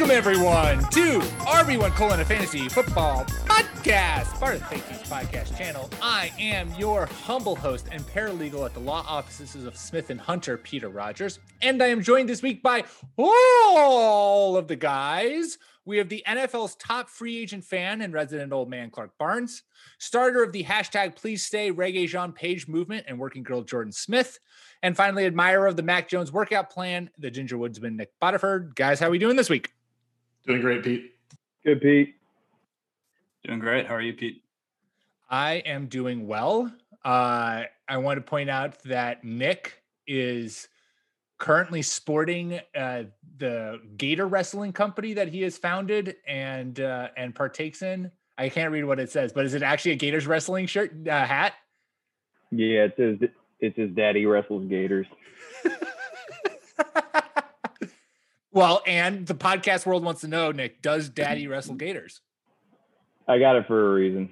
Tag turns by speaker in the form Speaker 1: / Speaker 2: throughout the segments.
Speaker 1: Welcome everyone to RB1 colon a fantasy football podcast, part of the Fake News Podcast channel. I am your humble host and paralegal at the law offices of Smith and Hunter, Peter Rogers, and I am joined this week by all of the guys. We have the NFL's top free agent fan and resident old man Clark Barnes, starter of the hashtag Please Stay Reggae Jean Page movement and working girl Jordan Smith, and finally, admirer of the Mac Jones workout plan, the Ginger Woodsman Nick Butterford. Guys, how are we doing this week?
Speaker 2: Doing great, Pete.
Speaker 3: Good, Pete.
Speaker 4: Doing great. How are you, Pete?
Speaker 1: I am doing well. Uh, I want to point out that Nick is currently sporting uh, the Gator Wrestling Company that he has founded and uh, and partakes in. I can't read what it says, but is it actually a Gators wrestling shirt uh, hat?
Speaker 3: Yeah, it says it says daddy wrestles gators.
Speaker 1: well, and the podcast world wants to know, Nick, does daddy wrestle gators?
Speaker 3: I got it for a reason.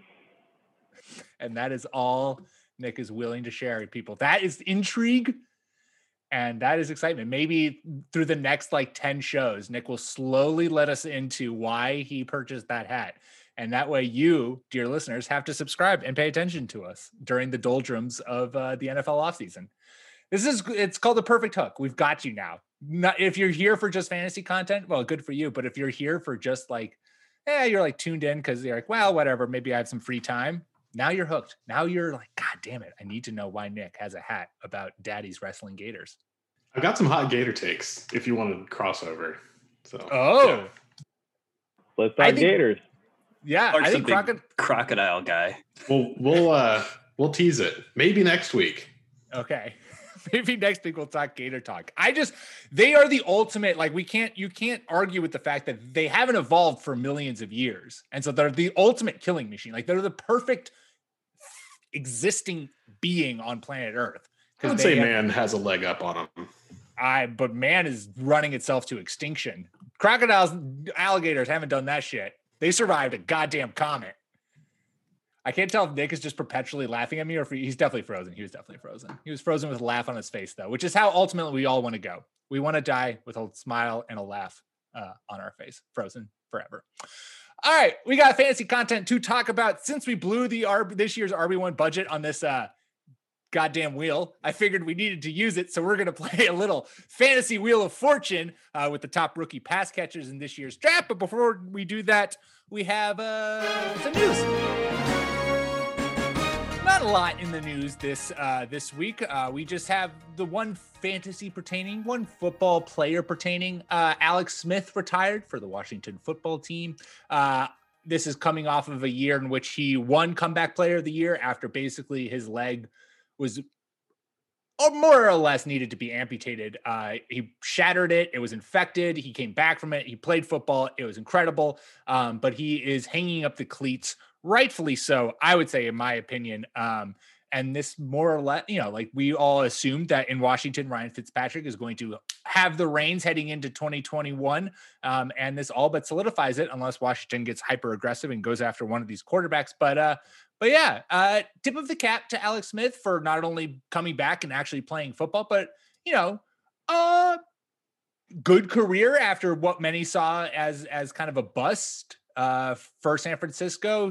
Speaker 1: And that is all Nick is willing to share with people. That is intrigue and that is excitement. Maybe through the next like 10 shows, Nick will slowly let us into why he purchased that hat. And that way, you, dear listeners, have to subscribe and pay attention to us during the doldrums of uh, the NFL offseason. This is it's called the perfect hook. We've got you now. Not, if you're here for just fantasy content, well, good for you. But if you're here for just like, yeah, you're like tuned in because you're like, well, whatever. Maybe I have some free time. Now you're hooked. Now you're like, God damn it! I need to know why Nick has a hat about Daddy's wrestling Gators.
Speaker 2: I've got some hot Gator takes if you want to crossover. So,
Speaker 1: oh,
Speaker 3: yeah. let's talk think, Gators.
Speaker 1: Yeah,
Speaker 4: Clark's I think crocod- crocodile guy.
Speaker 2: We'll we'll uh we'll tease it. Maybe next week.
Speaker 1: Okay. Maybe next week we'll talk Gator talk. I just they are the ultimate. Like we can't you can't argue with the fact that they haven't evolved for millions of years, and so they're the ultimate killing machine. Like they're the perfect existing being on planet Earth.
Speaker 2: I would say have, man has a leg up on them.
Speaker 1: I but man is running itself to extinction. Crocodiles, alligators haven't done that shit. They survived a goddamn comet. I can't tell if Nick is just perpetually laughing at me or if he's definitely frozen. He was definitely frozen. He was frozen with a laugh on his face, though, which is how ultimately we all want to go. We want to die with a smile and a laugh uh, on our face, frozen forever. All right, we got fantasy content to talk about since we blew the this year's RB1 budget on this uh, goddamn wheel. I figured we needed to use it. So we're going to play a little fantasy wheel of fortune uh, with the top rookie pass catchers in this year's draft. But before we do that, we have uh, some news. Not a lot in the news this uh, this week. Uh, we just have the one fantasy pertaining, one football player pertaining. Uh, Alex Smith retired for the Washington football team. Uh, this is coming off of a year in which he won comeback player of the year after basically his leg was more or less needed to be amputated. Uh, he shattered it. It was infected. He came back from it. He played football. It was incredible. Um, but he is hanging up the cleats, rightfully so, I would say, in my opinion. Um, and this more or less, you know, like we all assumed that in Washington, Ryan Fitzpatrick is going to have the reins heading into 2021. Um, and this all but solidifies it unless Washington gets hyper aggressive and goes after one of these quarterbacks. But uh, but yeah, uh, tip of the cap to Alex Smith for not only coming back and actually playing football, but you know, uh, good career after what many saw as as kind of a bust uh, for San Francisco,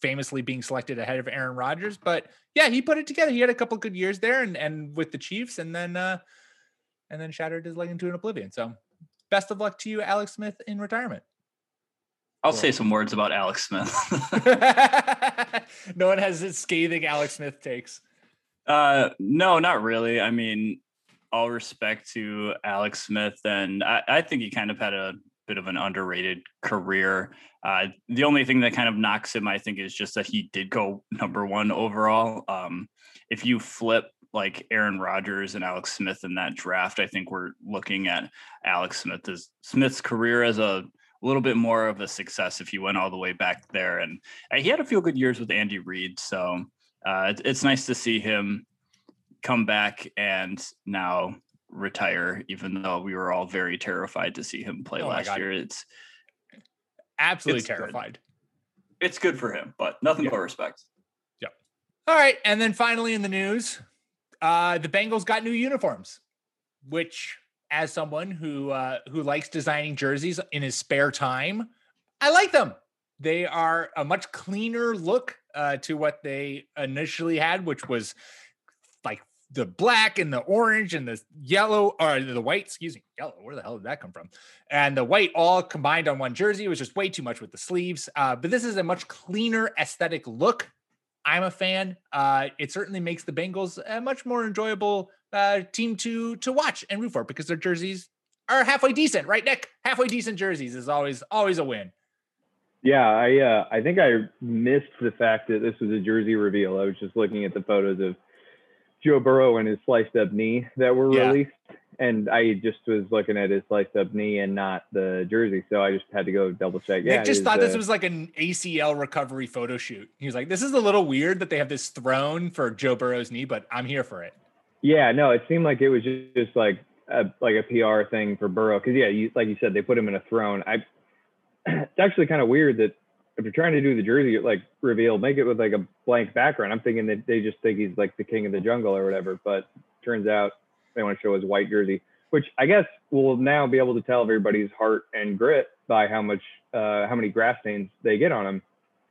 Speaker 1: famously being selected ahead of Aaron Rodgers. But yeah, he put it together. He had a couple good years there, and and with the Chiefs, and then uh, and then shattered his leg into an oblivion. So, best of luck to you, Alex Smith, in retirement.
Speaker 4: I'll say some words about Alex Smith.
Speaker 1: no one has scathing Alex Smith takes.
Speaker 4: Uh, no, not really. I mean, all respect to Alex Smith, and I, I think he kind of had a bit of an underrated career. Uh, the only thing that kind of knocks him, I think, is just that he did go number one overall. Um, if you flip like Aaron Rodgers and Alex Smith in that draft, I think we're looking at Alex Smith as Smith's career as a little bit more of a success if he went all the way back there. And uh, he had a few good years with Andy Reid, so uh, it's nice to see him come back and now retire, even though we were all very terrified to see him play
Speaker 1: Oh
Speaker 4: last year. It's
Speaker 1: Absolutely
Speaker 4: It's good.
Speaker 1: terrified.
Speaker 4: it's good for him, but nothing but respect.
Speaker 1: Yeah, all right, and then finally in the news, uh, the Bengals got new uniforms, which, as someone who uh, who likes designing jerseys in his spare time, I like them. They are a much cleaner look uh, to what they initially had, which was the black and the orange and the yellow or the white. Excuse me, yellow. Where the hell did that come from? And the white all combined on one jersey. Was just way too much with the sleeves. Uh, but this is a much cleaner aesthetic look. I'm a fan. Uh, it certainly makes the Bengals a much more enjoyable uh, team to to watch and root for because their jerseys are halfway decent, right, Nick? Halfway decent jerseys is always always a win.
Speaker 3: Yeah, I uh, I think I missed the fact that this was a jersey reveal. I was just looking at the photos of Joe Burrow and his sliced up knee that were
Speaker 1: Yeah.
Speaker 3: released, and I just was looking at his sliced up knee and not the jersey, so I just had to go double check. Yeah,
Speaker 1: Nick just thought this
Speaker 3: uh,
Speaker 1: was like an ACL recovery photo shoot. He was like, "This is a little weird that they have this throne for Joe Burrow's knee, but I'm here for it."
Speaker 3: Yeah, no, it seemed like it was just, just like a like a PR thing for Burrow because yeah, you, like you said, they put him in a throne. I it's actually kind of weird that if you're trying to do the jersey like reveal, make it with like a blank background. I'm thinking that they just think he's like the king of the jungle or whatever, but turns out they want to show his white jersey, which I guess will now be able to tell everybody's heart and grit by how much uh, how many grass stains they get on them.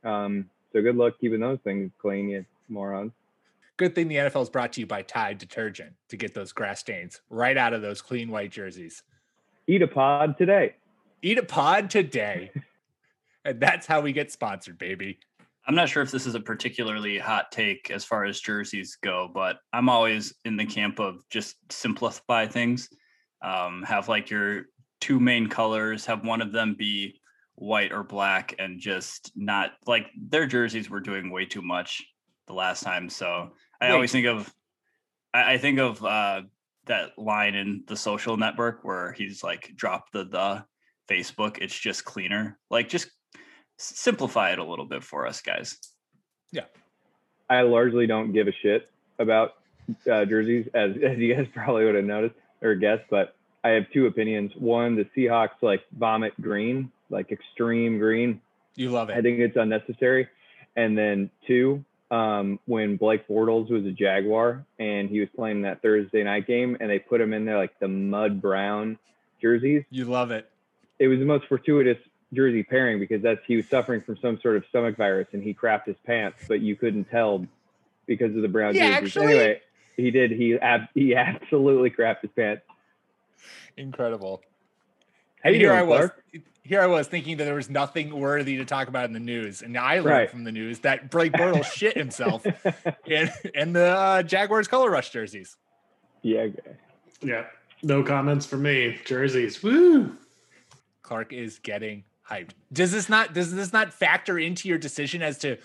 Speaker 3: Um, so good luck keeping those things clean, you morons.
Speaker 1: Good thing the NFL is brought to you by Tide detergent to get those grass stains right out of those clean white jerseys.
Speaker 3: Eat a pod today.
Speaker 1: Eat a pod today, and that's how we get sponsored, baby.
Speaker 4: I'm not sure if this is a particularly hot take as far as jerseys go, but I'm always in the camp of just simplify things. Um, have like your two main colors, have one of them be white or black, and just not like their jerseys were doing way too much the last time. So I always think of, I, I think of uh, that line in the social network where he's like, drop the the Facebook. It's just cleaner. Like just simplify it a little bit for us guys.
Speaker 3: Yeah, I largely don't give a shit about uh, jerseys, as, as you guys probably would have noticed or guessed. But I have two opinions. One, the Seahawks like vomit green, like extreme green.
Speaker 1: You love it.
Speaker 3: I think it's unnecessary. And then two, um, when Blake Bortles was a Jaguar and he was playing that Thursday night game, and they put him in there like the mud brown jerseys.
Speaker 1: You love it.
Speaker 3: It was the most fortuitous jersey pairing because that's he was suffering from some sort of stomach virus and he crapped his pants, but you couldn't tell because of the brown
Speaker 1: Yeah,
Speaker 3: jerseys.
Speaker 1: actually-
Speaker 3: Anyway, he did. He ab- he absolutely crapped his pants.
Speaker 1: Incredible.
Speaker 3: How you
Speaker 1: here
Speaker 3: doing,
Speaker 1: I was.
Speaker 3: Clark?
Speaker 1: Here I was thinking that there was nothing worthy to talk about in the news, and I learned
Speaker 3: Right.
Speaker 1: from the news that Blake Bortles shit himself in in the uh, Jaguars color rush jerseys.
Speaker 3: yeah. okay.
Speaker 2: Yeah. No comments from me. Jerseys. Woo.
Speaker 1: Clark is getting hyped. Does this not does this not factor into your decision as to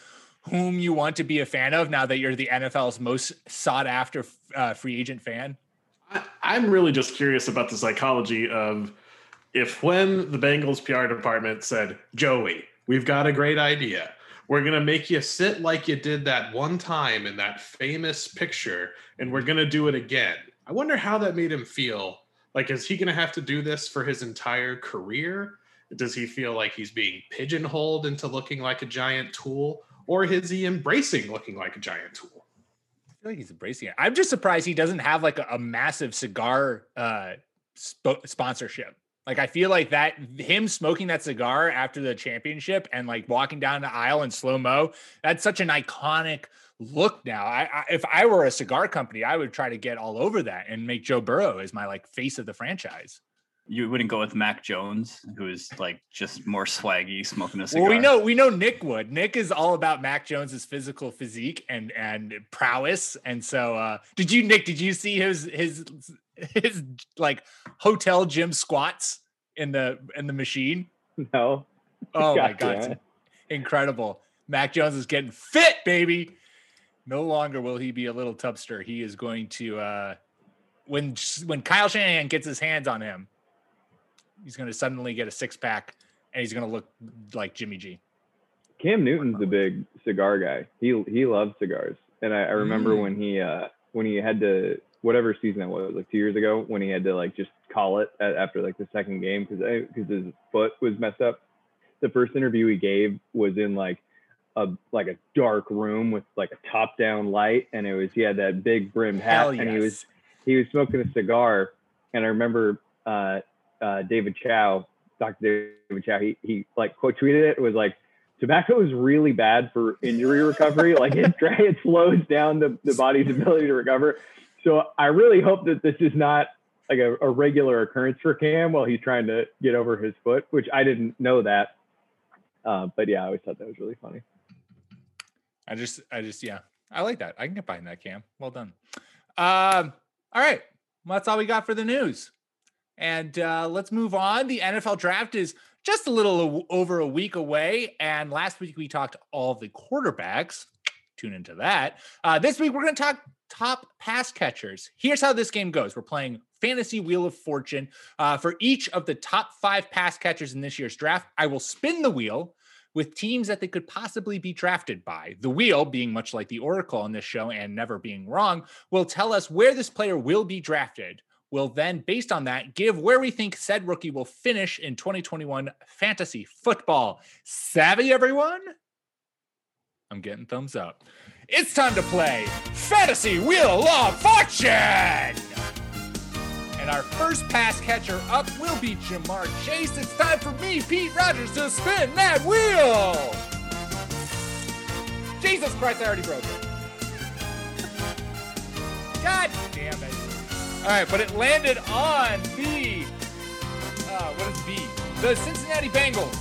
Speaker 1: whom you want to be a fan of now that you're the NFL's most sought after uh, free agent fan?
Speaker 2: I, I'm really just curious about the psychology of if when the Bengals PR department said, Joey, we've got a great idea. We're going to make you sit like you did that one time in that famous picture, and we're going to do it again. I wonder how that made him feel. Like, is he going to have to do this for his entire career? Does he feel like he's being pigeonholed into looking like a giant tool? Or is he embracing looking like a giant tool?
Speaker 1: I feel like he's embracing it. I'm just surprised he doesn't have like a, a massive cigar uh, sp- sponsorship. Like I feel like that him smoking that cigar after the championship and like walking down the aisle in slow mo. That's such an iconic look. Now, I, I if I were a cigar company, I would try to get all over that and make Joe Burrow as my like face of the franchise.
Speaker 4: You wouldn't go with Mac Jones, who is like just more swaggy, smoking a cigar.
Speaker 1: Well, we know we know Nick would. Nick is all about Mac Jones's physical physique and and prowess. And so, uh, did you, Nick? Did you see his his his like hotel gym squats? in the in the machine?
Speaker 3: No.
Speaker 1: Oh my god, it's incredible. Mac Jones is getting fit, baby. No longer will he be a little tubster. He is going to uh when when Kyle Shanahan gets his hands on him, he's going to suddenly get a six pack and he's going to look like Jimmy G.
Speaker 3: Cam Newton's a big cigar guy. He he loves cigars, and I, I remember
Speaker 1: Mm.
Speaker 3: when he uh when he had to whatever season that was like two years ago when he had to like just call it at, after like the second game because because his foot was messed up. The first interview he gave was in like a like a dark room with like a top down light, and it was he had that big brimmed hat,
Speaker 1: Hell
Speaker 3: and he was he was smoking a cigar, and I remember uh, uh, David Chao, Dr. David Chao, he he like quote tweeted it, was like tobacco is really bad for injury recovery. like it it slows down the, the body's ability to recover. So I really hope that this is not like a, a regular occurrence for Cam while he's trying to get over his foot, which I didn't know that. Uh, but yeah, I always thought that was really funny.
Speaker 1: I just, I just, yeah, I like that. I can get behind that, Cam. Well done. Um, all right, well, that's all we got for the news, and uh, let's move on. The NFL draft is just a little over a week away, and last week we talked all the quarterbacks. Tune into that. Uh, this week we're going to talk top pass catchers. Here's how this game goes: We're playing fantasy wheel of fortune uh, for each of the top five pass catchers in this year's draft. I will spin the wheel with teams that they could possibly be drafted by. The wheel, being much like the Oracle on this show and never being wrong, will tell us where this player will be drafted. We'll then, based on that, give where we think said rookie will finish in 2021 fantasy football. Savvy, everyone? I'm getting thumbs up. It's time to play Fantasy Wheel of Fortune! And our first pass catcher up will be Ja'Marr Chase. It's time for me, Pete Rogers, to spin that wheel. Jesus Christ, I already broke it. God. All right, but it landed on the, uh, what is B? The Cincinnati Bengals.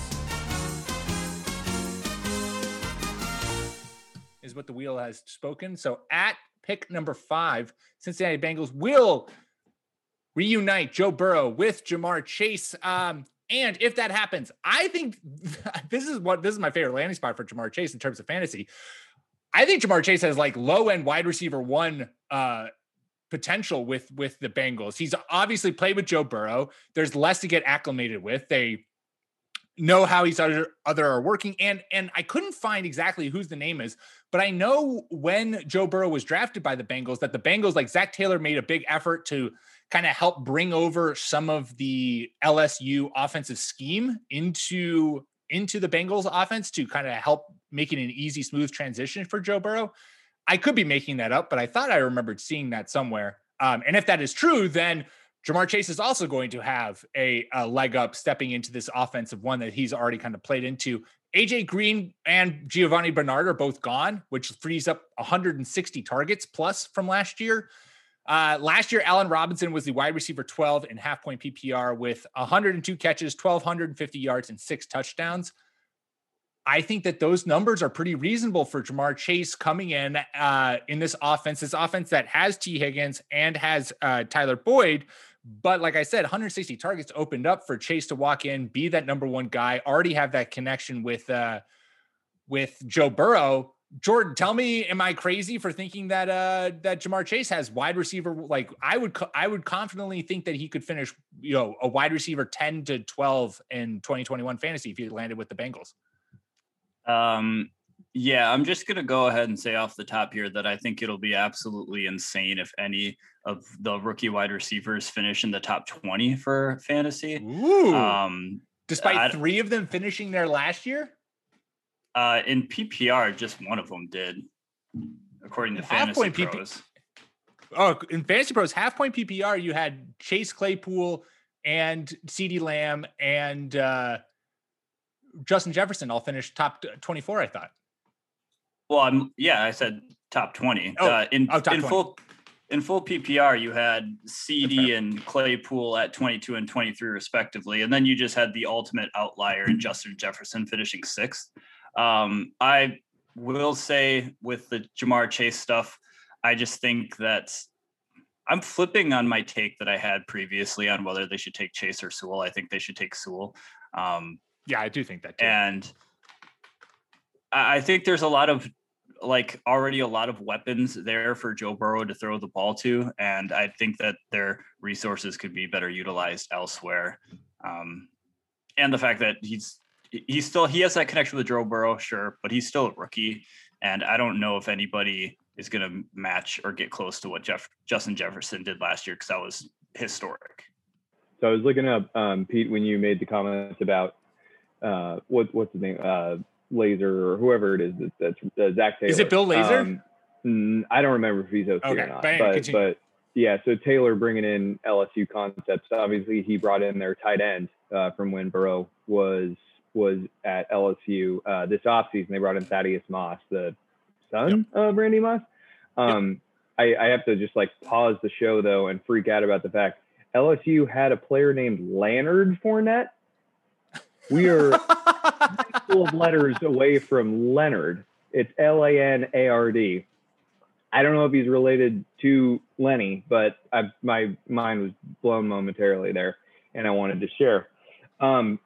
Speaker 1: Is what the wheel has spoken. So at pick number five, Cincinnati Bengals will reunite Joe Burrow with Ja'Marr Chase. Um, and if that happens, I think this is what this is my favorite landing spot for Ja'Marr Chase in terms of fantasy. I think Ja'Marr Chase has like low end wide receiver one uh, potential with with the Bengals. He's obviously played with Joe Burrow. There's less to get acclimated with. They know how each other other are working and and I couldn't find exactly whose the name is but I know when Joe Burrow was drafted by the Bengals that the Bengals like Zac Taylor made a big effort to kind of help bring over some of the LSU offensive scheme into into the Bengals offense to kind of help make it an easy smooth transition for Joe Burrow. I could be making that up but I thought I remembered seeing that somewhere. Um, and if that is true then Ja'Marr Chase is also going to have a, a, leg up stepping into this offensive one that he's already kind of played into. AJ Green and Giovani Bernard are both gone, which frees up 160 targets plus from last year. Uh, last year, Allen Robinson was the wide receiver 12 in half point PPR with 102 catches, 1,250 yards, and six touchdowns. I think that those numbers are pretty reasonable for Ja'Marr Chase coming in uh, in this offense, this offense that has Tee Higgins and has uh, Tyler Boyd. But like I said, 160 targets opened up for Chase to walk in, be that number one guy, already have that connection with uh, with Joe Burrow. Jordan, tell me, am I crazy for thinking that uh, that Ja'Marr Chase has wide receiver? Like I would, I would confidently think that he could finish, you know, a wide receiver 10 to 12 in 2021 fantasy if he landed with the Bengals.
Speaker 4: Um, yeah, I'm just gonna go ahead and say off the top here that I think it'll be absolutely insane if any of the rookie wide receivers finish in the top 20 for fantasy.
Speaker 1: Ooh.
Speaker 4: Um,
Speaker 1: Despite
Speaker 4: I-
Speaker 1: three of them finishing there last year,
Speaker 4: uh, in PPR, just one of them did, according to
Speaker 1: half
Speaker 4: Fantasy
Speaker 1: point PP
Speaker 4: Pros.
Speaker 1: oh, in Fantasy Pros half point PPR, you had Chase Claypool and CeeDee Lamb and uh, Justin Jefferson all finished top 24. I thought.
Speaker 4: Well, I'm yeah, I said top 20.
Speaker 1: Oh,
Speaker 4: uh, in
Speaker 1: oh, top
Speaker 4: in
Speaker 1: 20.
Speaker 4: full in full PPR, you had CeeDee and Claypool at 22 and 23 respectively, and then you just had the ultimate outlier in Justin Jefferson finishing sixth. Um, I will say with the Ja'Marr Chase stuff, I just think that I'm flipping on my take that I had previously on whether they should take Chase or Sewell. I think they should take Sewell. Um,
Speaker 1: yeah, I do think that. Too.
Speaker 4: And I think there's a lot of like already a lot of weapons there for Joe Burrow to throw the ball to, and I think that their resources could be better utilized elsewhere. Um, and the fact that he's he's still he has that connection with Joe Burrow, sure, but he's still a rookie, and I don't know if anybody is going to match or get close to what Jeff Justin Jefferson did last year because that was historic.
Speaker 3: So I was looking up um, Pete when you made the comments about uh, what what's the name uh, Laser or whoever it is that's, that's uh, Zac Taylor.
Speaker 1: Is it Bill Laser?
Speaker 3: Um, I don't remember if he's OC okay, or not, but, but yeah. So Taylor bringing in LSU concepts. Obviously, he brought in their tight end uh, from when Burrow was was at LSU uh, this offseason. They brought in Thaddeus Moss, the son yep. of Randy Moss. Um, yep. I, I have to just like pause the show though and freak out about the fact LSU had a player named Lanard Fournette. We are full of letters away from Leonard. It's L A N A R D. I don't know if he's related to Lenny, but I, my mind was blown momentarily there, and I wanted to share. Um,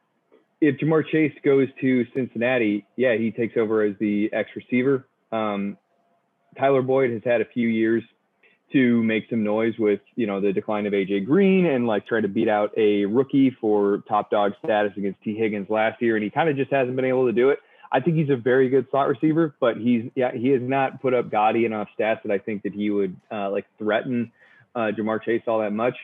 Speaker 3: if Ja'Marr Chase goes to Cincinnati, yeah, he takes over as the X receiver. Um, Tyler Boyd has had a few years to make some noise with you know the decline of AJ Green and like try to beat out a rookie for top dog status against Tee Higgins last year, and he kind of just hasn't been able to do it. I think he's a very good slot receiver, but he's yeah he has not put up gaudy enough stats that I think that he would uh, like threaten uh, Ja'Marr Chase all that much.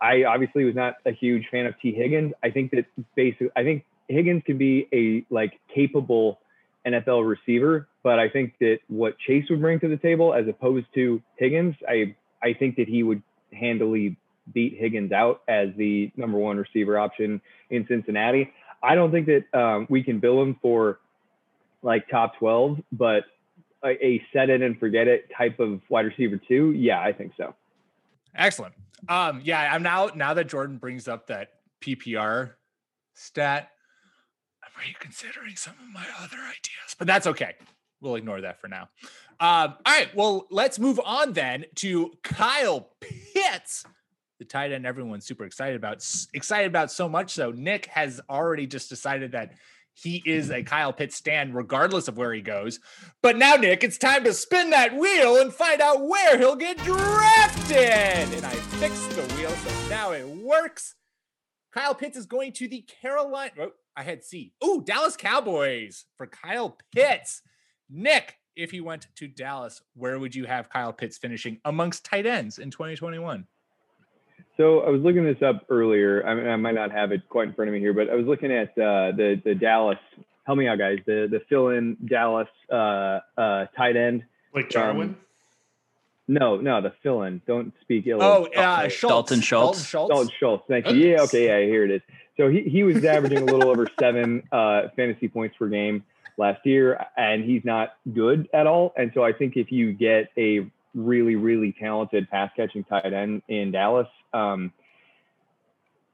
Speaker 3: I obviously was not a huge fan of Tee Higgins. I think that basically I think Higgins can be a like capable NFL receiver, but I think that what Chase would bring to the table, as opposed to Higgins, I I think that he would handily beat Higgins out as the number one receiver option in Cincinnati. I don't think that um, we can bill him for like top 12, but a, a, set it and forget it type of wide receiver too. Yeah, I think so.
Speaker 1: Excellent. Um, yeah, I'm now now that Jordan brings up that PPR stat, reconsidering some of my other ideas, but that's okay. We'll ignore that for now. Um, all right. Well, let's move on then to Kyle Pitts, the tight end everyone's super excited about. Excited about so much so, Nick has already just decided that he is a Kyle Pitts stand regardless of where he goes. But now, Nick, it's time to spin that wheel and find out where he'll get drafted. And I fixed the wheel, so now it works. Kyle Pitts is going to the Carolina. Oh, I had C. Oh, Dallas Cowboys for Kyle Pitts. Nick, if he went to Dallas, where would you have Kyle Pitts finishing amongst tight ends in 2021?
Speaker 3: So I was looking this up earlier. I, mean, I might not have it quite in front of me here, but I was looking at uh, the the Dallas. Help me out, guys. The the fill in Dallas uh, uh, tight end.
Speaker 2: Like Jarwin. Um,
Speaker 3: no, no, the fill in. Don't speak ill.
Speaker 1: Oh, uh, Schultz.
Speaker 4: Dalton Schultz.
Speaker 3: Dalton Schultz. Dalton Schultz. Thank you. Yeah. Okay. Yeah. Here it is. So he he was averaging a little over seven uh, fantasy points per game last year, and he's not good at all. And so I think if you get a really, really talented pass catching tight end in Dallas, um,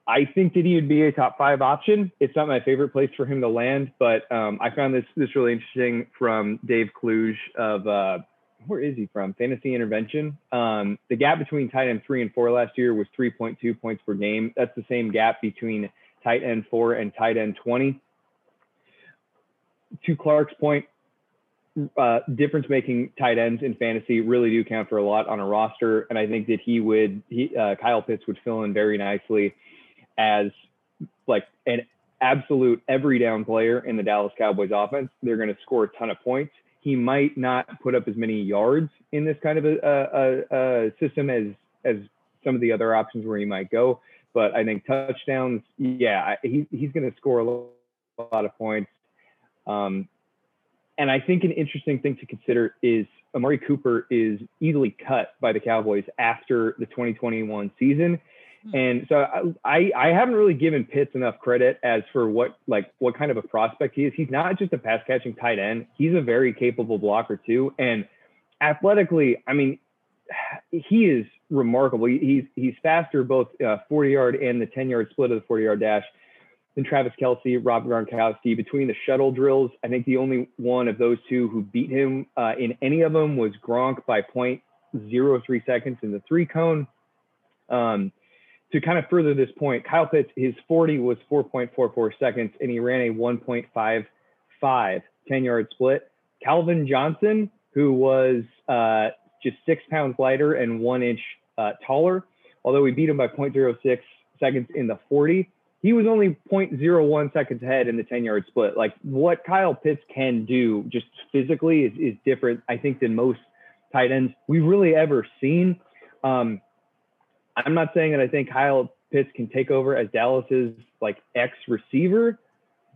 Speaker 3: I think that he would be a top five option. It's not my favorite place for him to land, but um, I found this this really interesting from Dave Kluge of uh, where is he from? Fantasy Intervention. Um, the gap between tight end three and four last year was 3.2 points per game. That's the same gap between tight end four and tight end 20 to Clark's point, uh, difference making tight ends in fantasy really do count for a lot on a roster. And I think that he would, he, uh, Kyle Pitts would fill in very nicely as like an absolute every down player in the Dallas Cowboys offense. They're going to score a ton of points. He might not put up as many yards in this kind of a, a, a system as, as some of the other options where he might go. But I think touchdowns, yeah, he, he's going to score a lot of points. Um, and I think an interesting thing to consider is Amari Cooper is easily cut by the Cowboys after the 2021 season. Hmm. And so I, I haven't really given Pitts enough credit as for what like what kind of a prospect he is. He's not just a pass catching tight end. He's a very capable blocker too. And athletically, I mean, he is remarkable. He's he's faster both uh, 40 yard and the 10 yard split of the 40 yard dash than Travis Kelce, Rob Gronkowski. Between the shuttle drills, I think the only one of those two who beat him uh, in any of them was Gronk by point 0.03 seconds in the three cone. Um, to kind of further this point, Kyle Pitts, his 40 was 4.44 seconds, and he ran a 1.55 10 yard split. Calvin Johnson, who was uh, just six pounds lighter and one inch uh, taller, although we beat him by 0.06 seconds in the 40, he was only 0.01 seconds ahead in the 10 yard split. Like what Kyle Pitts can do just physically is, is different, I think, than most tight ends we've really ever seen. Um, I'm not saying that I think Kyle Pitts can take over as Dallas's like ex receiver,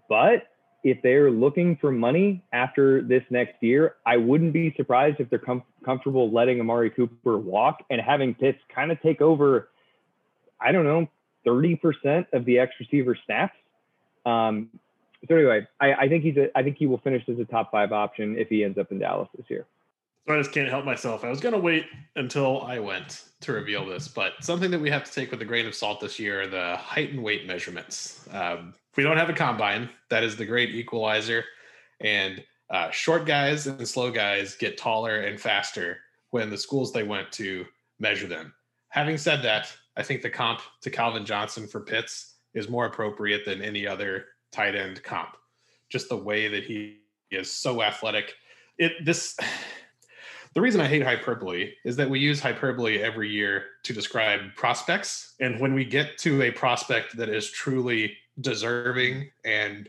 Speaker 3: but if they're looking for money after this next year, I wouldn't be surprised if they're com- comfortable letting Amari Cooper walk and having Pitts kind of take over. I don't know, 30% of the X receiver snaps. Um, so anyway, I, I think he's a, I think he will finish as a top five option if he ends up in Dallas this year.
Speaker 2: So I just can't help myself. I was going to wait until I went to reveal this, but something that we have to take with a grain of salt this year are the height and weight measurements. Um, we don't have a combine, that is the great equalizer. And uh, short guys and slow guys get taller and faster when the schools they went to measure them. Having said that, I think the comp to Calvin Johnson for Pitts is more appropriate than any other tight end comp. Just the way that he is so athletic. It this the reason I hate hyperbole is that we use hyperbole every year to describe prospects. And when we get to a prospect that is truly deserving and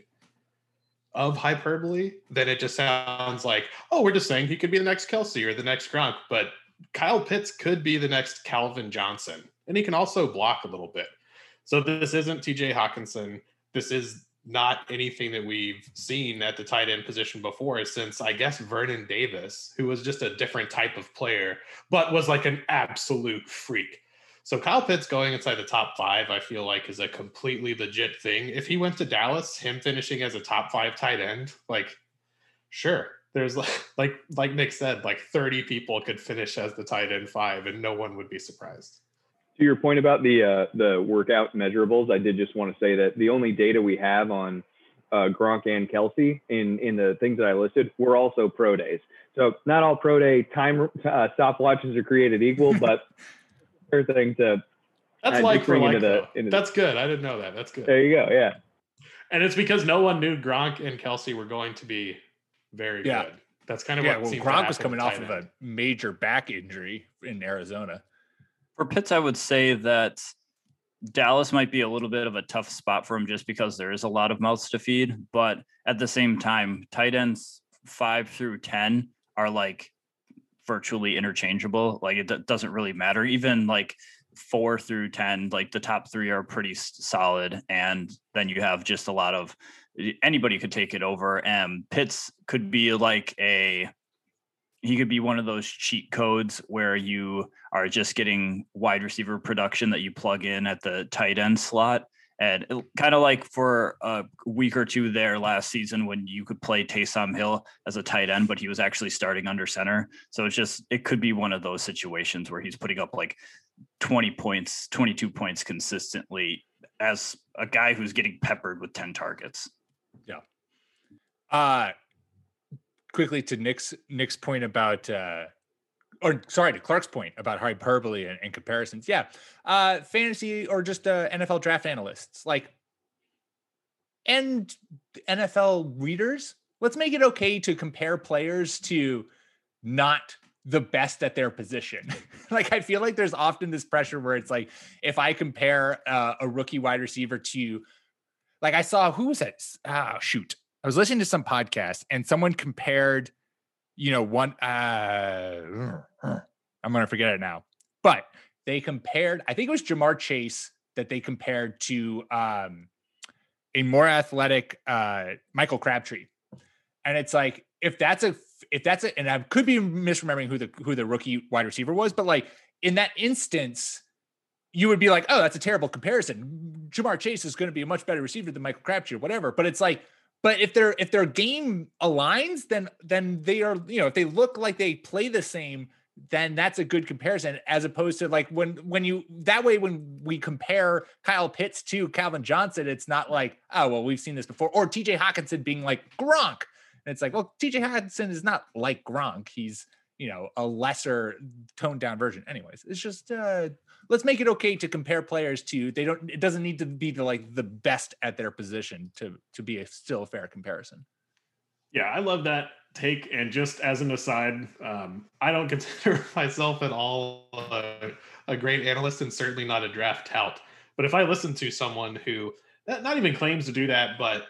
Speaker 2: of hyperbole, then it just sounds like, oh, we're just saying he could be the next Kelce or the next Gronk. But Kyle Pitts could be the next Calvin Johnson. And he can also block a little bit. So this isn't TJ Hockenson. This is not anything that we've seen at the tight end position before since I guess Vernon Davis, who was just a different type of player, but was like an absolute freak. So Kyle Pitts going inside the top five, I feel like is a completely legit thing. If he went to Dallas, him finishing as a top five tight end, like sure. There's like like like Nick said, like 30 people could finish as the tight end five and no one would be surprised
Speaker 3: to your point about the uh, the workout measurables, I did just want to say that the only data we have on uh, Gronk and Kelce in in the things that I listed were also pro days. So not all pro day time uh, stopwatches are created equal, but fair thing to.
Speaker 2: That's like for like. The, That's the, good. I didn't know that. That's good.
Speaker 3: There you go. Yeah.
Speaker 2: And it's because no one knew Gronk and Kelsey were going to be very yeah. good. That's kind of
Speaker 1: yeah,
Speaker 2: what.
Speaker 1: Well, Gronk was coming off end. of a major back injury in Arizona.
Speaker 4: For Pitts, I would say that Dallas might be a little bit of a tough spot for him just because there is a lot of mouths to feed. But at the same time, tight ends five through 10 are like virtually interchangeable. Like it doesn't really matter. Even like four through 10, like the top three are pretty solid. And then you have just a lot of anybody could take it over. And Pitts could be like a he could be one of those cheat codes where you are just getting wide receiver production that you plug in at the tight end slot. And kind of like for a week or two there last season when you could play Taysom Hill as a tight end, but he was actually starting under center. So it's just, it could be one of those situations where he's putting up like 20 points, 22 points consistently as a guy who's getting peppered with 10 targets.
Speaker 1: Yeah. Uh, quickly to Nick's Nick's point about uh or sorry to Clark's point about hyperbole and, and comparisons. Yeah. Uh fantasy or just uh NFL draft analysts like and NFL readers, let's make it okay to compare players to not the best at their position. like I feel like there's often this pressure where it's like if I compare uh, a rookie wide receiver to like I saw who was that? Ah, shoot. I was listening to some podcast and someone compared, you know, one uh I'm gonna forget it now, but they compared, I think it was Ja'Marr Chase that they compared to um a more athletic uh Michael Crabtree. And it's like if that's a if that's it, and I could be misremembering who the who the rookie wide receiver was, but like in that instance, you would be like, oh, that's a terrible comparison. Ja'Marr Chase is going to be a much better receiver than Michael Crabtree or whatever. But it's like but if their if their game aligns, then then they are you know if they look like they play the same, then that's a good comparison as opposed to like when when you that way when we compare Kyle Pitts to Calvin Johnson, it's not like oh well we've seen this before or T.J. Hockenson being like Gronk. And it's like well T.J. Hockenson is not like Gronk. He's you know a lesser toned down version. Anyways, it's just uh, let's make it okay to compare players to they don't. It doesn't need to be the like the best at their position to to be a still a fair comparison.
Speaker 2: Yeah, I love that take. And just as an aside, um, I don't consider myself at all a, a great analyst and certainly not a draft tout. But if I listen to someone who not even claims to do that, but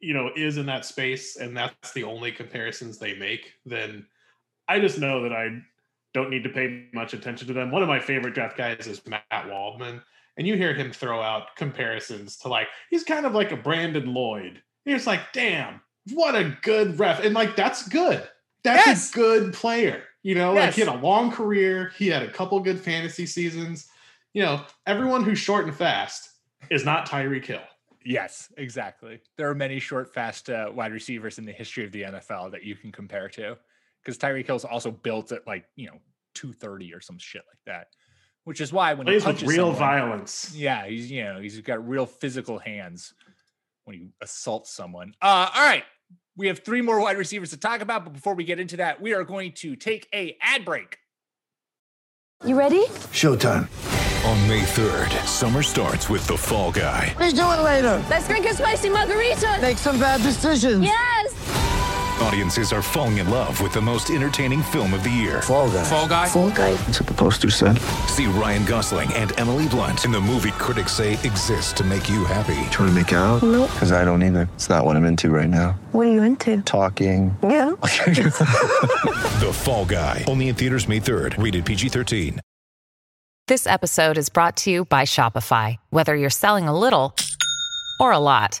Speaker 2: you know is in that space and that's the only comparisons they make, then I just know that I don't need to pay much attention to them. One of my favorite draft guys is Matt Waldman, and you hear him throw out comparisons to like he's kind of like a Brandon Lloyd. You're like, damn, what a good ref. And like that's good. That's yes. a good player. You know, yes. like he had a long career. He had a couple good fantasy seasons. You know, everyone who's short and fast is not Tyreek Hill.
Speaker 1: Yes, exactly. There are many short, fast uh, wide receivers in the history of the NFL that you can compare to. Because Tyreek Hill's also built at like, you know, 230 or some shit like that. Which is why when
Speaker 2: Plays he punches with real someone, violence.
Speaker 1: Yeah, he's you know, he's got real physical hands when he assaults someone. Uh, all right. We have three more wide receivers to talk about, but before we get into that, we are going to take a ad break.
Speaker 5: You ready?
Speaker 6: Showtime. On May 3rd, summer starts with The Fall Guy.
Speaker 7: Let's do it later.
Speaker 5: Let's drink a spicy margarita.
Speaker 7: Make some bad decisions.
Speaker 5: Yes.
Speaker 6: Audiences are falling in love with the most entertaining film of the year.
Speaker 7: Fall guy.
Speaker 1: Fall guy.
Speaker 5: Fall guy.
Speaker 7: That's what the poster said.
Speaker 6: See Ryan Gosling and Emily Blunt in the movie critics say exists to make you happy.
Speaker 7: Trying to make it out?
Speaker 5: Nope.
Speaker 7: Because I don't either. It's not what I'm into right now.
Speaker 5: What are you into?
Speaker 7: Talking.
Speaker 5: Yeah.
Speaker 6: the Fall Guy. Only in theaters May 3rd. Rated PG-13.
Speaker 8: This episode is brought to you by Shopify. Whether you're selling a little or a lot.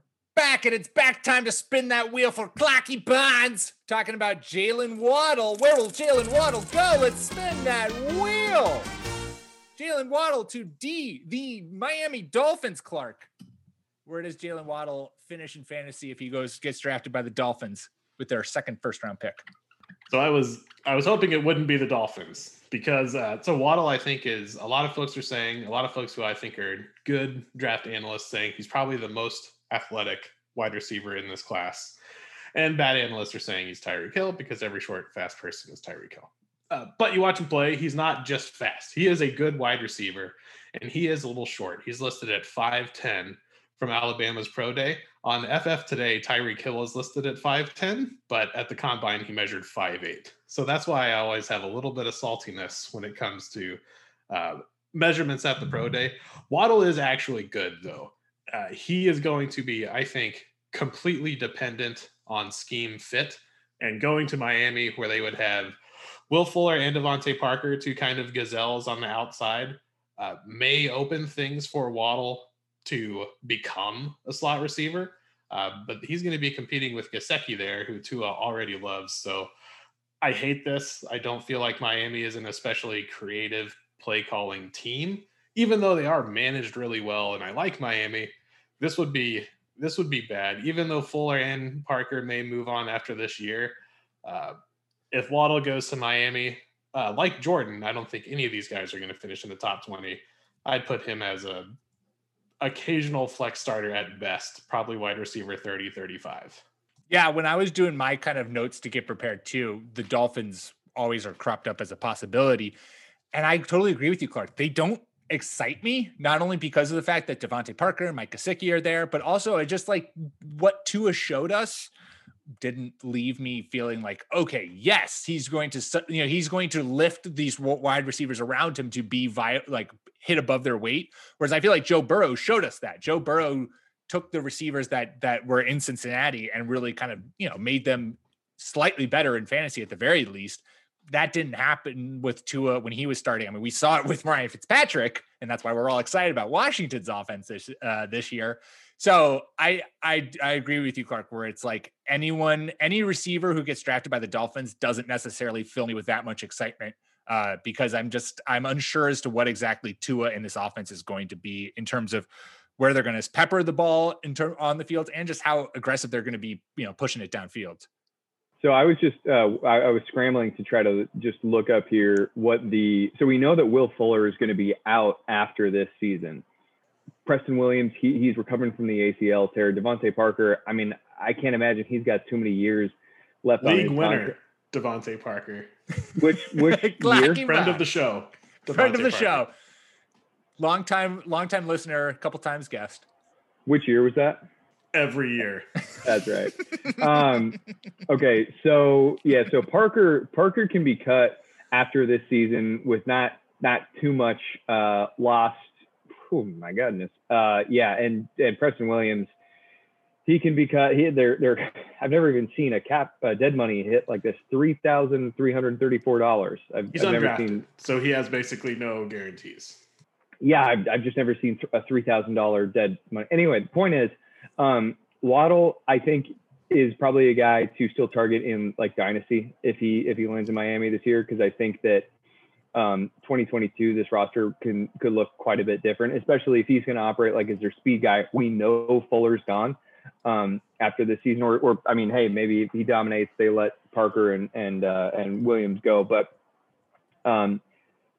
Speaker 1: back, and it's back time to spin that wheel for Clocky Bonds. Talking about Jaylen Waddle. Where will Jaylen Waddle go? Let's spin that wheel. Jaylen Waddle to D, the Miami Dolphins, Clark. Where does Jaylen Waddle finish in fantasy if he goes gets drafted by the Dolphins with their second first round pick?
Speaker 2: So I was I was hoping it wouldn't be the Dolphins because uh, so Waddle I think is a lot of folks are saying a lot of folks who I think are good draft analysts saying he's probably the most athletic wide receiver in this class. And bad analysts are saying he's Tyreek Hill because every short, fast person is Tyreek Hill. Uh, but you watch him play, he's not just fast. He is a good wide receiver, and he is a little short. He's listed at 5'10 from Alabama's Pro Day. On FF today, Tyreek Hill is listed at 5'10, but at the combine, he measured 5'8. So that's why I always have a little bit of saltiness when it comes to uh, measurements at the Pro Day. Waddle is actually good, though uh, he is going to be, I think, completely dependent on scheme fit. And going to Miami, where they would have Will Fuller and DeVante Parker, two kind of gazelles on the outside, uh, may open things for Waddle to become a slot receiver. Uh, but he's going to be competing with Gesicki there, who Tua already loves. So I hate this. I don't feel like Miami is an especially creative play calling team, even though they are managed really well. And I like Miami this would be this would be bad. Even though Fuller and Parker may move on after this year, uh, if Waddle goes to Miami, uh, like Jordan, I don't think any of these guys are going to finish in the top twenty. I'd put him as a occasional flex starter at best, probably wide receiver 30, 35.
Speaker 1: Yeah, when I was doing my kind of notes to get prepared too, the Dolphins always are cropped up as a possibility. And I totally agree with you, Clark. They don't excite me, not only because of the fact that DeVante Parker and Mike Gesicki are there, but also I just like what Tua showed us didn't leave me feeling like okay yes he's going to you know he's going to lift these wide receivers around him to be vi- like hit above their weight. Whereas i feel like joe burrow showed us that. Joe burrow took the receivers that that were in cincinnati and really kind of you know made them slightly better in fantasy at the very least that didn't happen with Tua when he was starting. I mean, we saw it with Ryan Fitzpatrick, and that's why we're all excited about Washington's offense this uh, this year. So I I I agree with you, Clark, where it's like anyone, any receiver who gets drafted by the Dolphins doesn't necessarily fill me with that much excitement. uh, because I'm just I'm unsure as to what exactly Tua in this offense is going to be in terms of where they're going to pepper the ball in on the field and just how aggressive they're going to be, you know, pushing it downfield.
Speaker 3: So I was just uh, I, I was scrambling to try to just look up here what the so we know that Will Fuller is going to be out after this season. Preston Williams, he, he's recovering from the ACL tear. DeVante Parker, I mean, I can't imagine he's got too many years left on
Speaker 2: League
Speaker 3: his
Speaker 2: winner,
Speaker 3: contract.
Speaker 2: DeVante Parker,
Speaker 3: Which which
Speaker 1: Glad
Speaker 3: year?
Speaker 2: friend
Speaker 1: back.
Speaker 2: of the show.
Speaker 1: Friend of the
Speaker 2: Parker.
Speaker 1: show. Long time, long time listener, a couple times guest.
Speaker 3: Which year was that?
Speaker 2: Every year.
Speaker 3: That's right. Um, okay, so yeah, so Parker Parker can be cut after this season with not not too much uh, lost. Oh my goodness. Uh, yeah, and and Preston Williams, he can be cut. He they're they're. I've never even seen a cap uh, dead money hit like this. Three thousand three hundred thirty four dollars. I've,
Speaker 2: He's
Speaker 3: I've never seen.
Speaker 2: so he has basically no guarantees.
Speaker 3: Yeah, I've, I've just never seen a three thousand dollar dead money. Anyway, the point is, um, Waddle, I think, is probably a guy to still target in like dynasty if he if he lands in Miami this year because I think that um, 2022 this roster can could look quite a bit different, especially if he's going to operate like as their speed guy. We know Fuller's gone um, after this season, or or I mean, hey, maybe if he dominates, they let Parker and and uh, and Williams go, but. Um,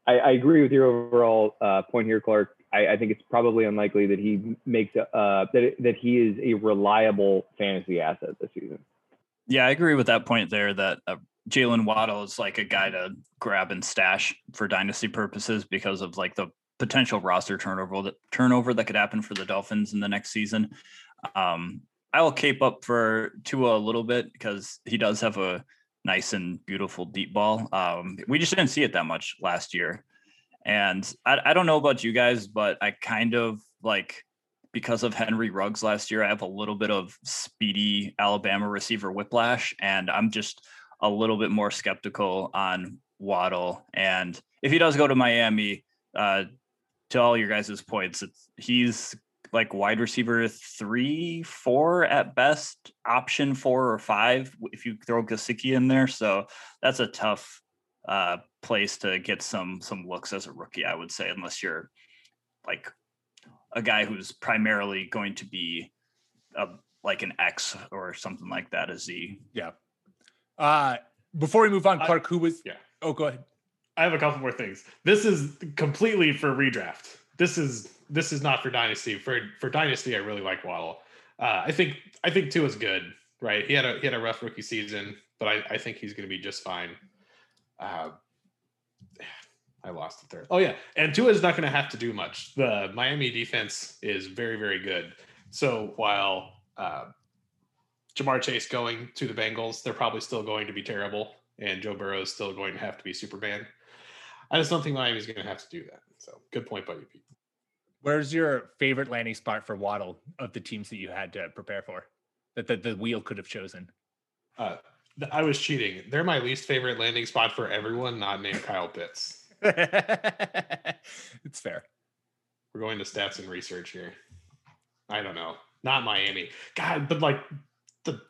Speaker 3: I, I agree with your overall uh, point here, Clark. I, I think it's probably unlikely that he makes a, uh, that that he is a reliable fantasy asset this season.
Speaker 4: Yeah, I agree with that point there. That uh, Jaylen Waddle is like a guy to grab and stash for dynasty purposes because of like the potential roster turnover that turnover that could happen for the Dolphins in the next season. Um, I will cape up for Tua a little bit because he does have a nice and beautiful deep ball. Um, we just didn't see it that much last year, and I, I don't know about you guys, but I kind of like because of Henry Ruggs last year, I have a little bit of speedy Alabama receiver whiplash, and I'm just a little bit more skeptical on Waddle. And if he does go to Miami, uh, to all your guys' points, he's like wide receiver three, four at best, option four or five if you throw Gesicki in there. So that's a tough uh, place to get some some looks as a rookie, I would say, unless you're like a guy who's primarily going to be a like an X or something like that as the
Speaker 1: Yeah. Uh, before we move on,
Speaker 2: I-
Speaker 1: Clark, who was?
Speaker 2: yeah.
Speaker 1: Oh, go ahead.
Speaker 2: I have a couple more things. This is completely for redraft. This is this is not for dynasty. For for dynasty, I really like Waddle. Uh, I think I think Tua is good. Right, he had a he had a rough rookie season, but I, I think he's going to be just fine. Uh, I lost the third. Oh yeah, and Tua is not going to have to do much. The Miami defense is very very good. So while uh, Ja'Marr Chase going to the Bengals, they're probably still going to be terrible, and Joe Burrow is still going to have to be Superman. I just don't think Miami's going to have to do that. So good point by you, Pete.
Speaker 1: Where's your favorite landing spot for Waddle of the teams that you had to prepare for? That the, the wheel could have chosen.
Speaker 2: Uh, th- I was cheating. They're my least favorite landing spot for everyone not named Kyle Pitts.
Speaker 1: it's fair.
Speaker 2: We're going to stats and research here. I don't know. Not Miami. God, but like the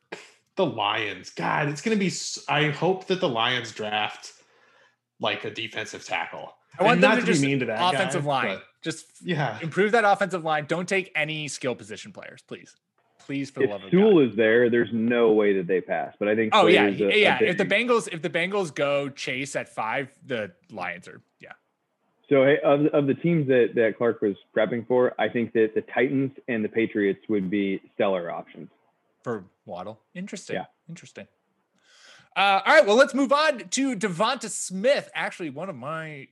Speaker 2: the Lions. God, it's going to be. I hope that the Lions draft like a defensive tackle.
Speaker 1: I want
Speaker 2: And
Speaker 1: them to just
Speaker 2: mean to that
Speaker 1: offensive
Speaker 2: guy,
Speaker 1: line. Just
Speaker 2: Yeah,
Speaker 1: improve that offensive line. Don't take any skill position players, please. Please, for the love
Speaker 3: If
Speaker 1: of
Speaker 3: Sewell
Speaker 1: God.
Speaker 3: is there, there's no way that they pass. But I think.
Speaker 1: Oh yeah,
Speaker 3: a- a
Speaker 1: yeah. If the Bengals, if the Bengals go Chase at five, the Lions are yeah.
Speaker 3: So hey, of of the teams that that Clark was prepping for, I think that the Titans and the Patriots would be stellar options.
Speaker 1: for Waddle. Interesting.
Speaker 3: Yeah.
Speaker 1: Interesting. Uh, all right. Well, let's move on to DeVonta Smith. Actually, one of my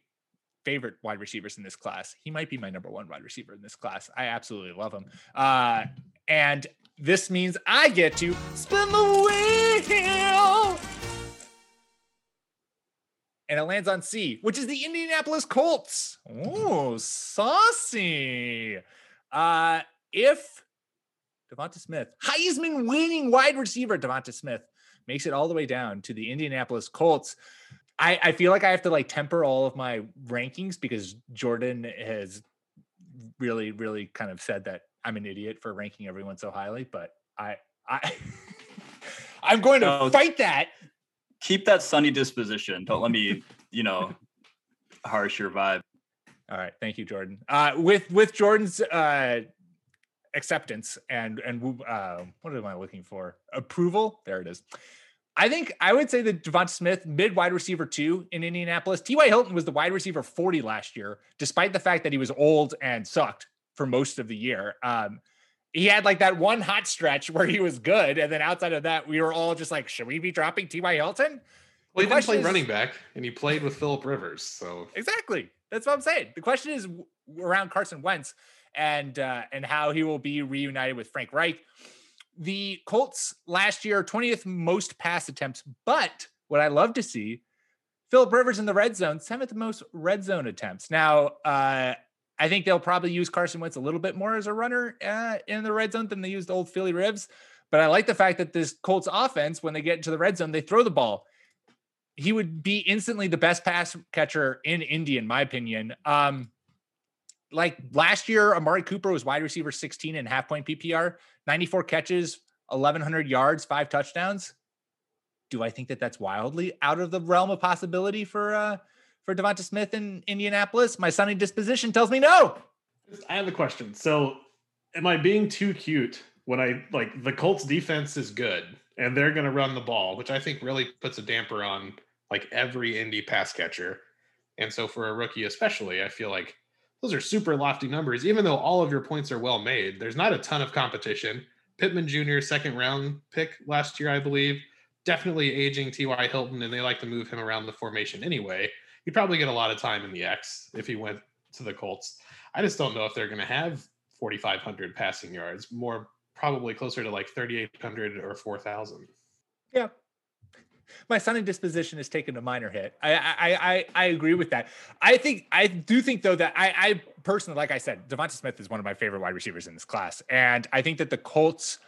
Speaker 1: favorite wide receivers in this class. He might be my number one wide receiver in this class. I absolutely love him. Uh, and this means I get to spin the wheel. And it lands on C, which is the Indianapolis Colts. Oh, saucy. Uh, if DeVonta Smith, Heisman winning wide receiver DeVonta Smith, makes it all the way down to the Indianapolis Colts. I, I feel like I have to like temper all of my rankings because Jordan has really, really kind of said that I'm an idiot for ranking everyone so highly, but I I I'm going to
Speaker 4: No.
Speaker 1: fight that.
Speaker 4: keep that sunny disposition. Don't let me, you know, harsh your vibe.
Speaker 1: All right, thank you, Jordan. Uh, with with Jordan's uh, acceptance and and uh, what am I looking for? Approval. There it is. I think I would say that DeVonta Smith, mid wide receiver two in Indianapolis. T.Y. Hilton was the wide receiver 40 last year, despite the fact that he was old and sucked for most of the year. Um, he had like that one hot stretch where he was good. And then outside of that, we were all just like, should we be dropping T.Y. Hilton?
Speaker 2: Well, he didn't play
Speaker 1: is-
Speaker 2: running back, and he played with Philip Rivers. So
Speaker 1: Exactly. That's what I'm saying. The question is around Carson Wentz and uh, and how he will be reunited with Frank Reich. The Colts last year 20th most pass attempts, but what I love to see, Philip Rivers in the red zone, seventh most red zone attempts. Now, uh, I think they'll probably use Carson Wentz a little bit more as a runner uh, in the red zone than they used old Philly Rivs. But I like the fact that this Colts offense, when they get into the red zone, they throw the ball he would be instantly the best pass catcher in Indy, in my opinion. Um, like last year, Amari Cooper was wide receiver 16 and half point PPR, 94 catches, 1,100 yards, five touchdowns. Do I think that that's wildly out of the realm of possibility for uh, for DeVonta Smith in Indianapolis? My sunny disposition tells me no.
Speaker 2: I have a question. So, am I being too cute when I like the Colts defense is good and they're going to run the ball, which I think really puts a damper on like every indie pass catcher. And so for a rookie especially, I feel like those are super lofty numbers even though all of your points are well made. There's not a ton of competition. Pittman Jr. second round pick last year, I believe. Definitely aging T.Y. Hilton, and they like to move him around the formation anyway. He'd probably get a lot of time in the X if he went to the Colts. I just don't know if they're going to have 4,500 passing yards, more probably closer to like 3,800 or 4,000.
Speaker 1: Yeah. My sunny disposition has taken a minor hit. I, I I I agree with that. I think I do think though that I I personally, like I said, DeVonta Smith is one of my favorite wide receivers in this class, and I think that the Colts.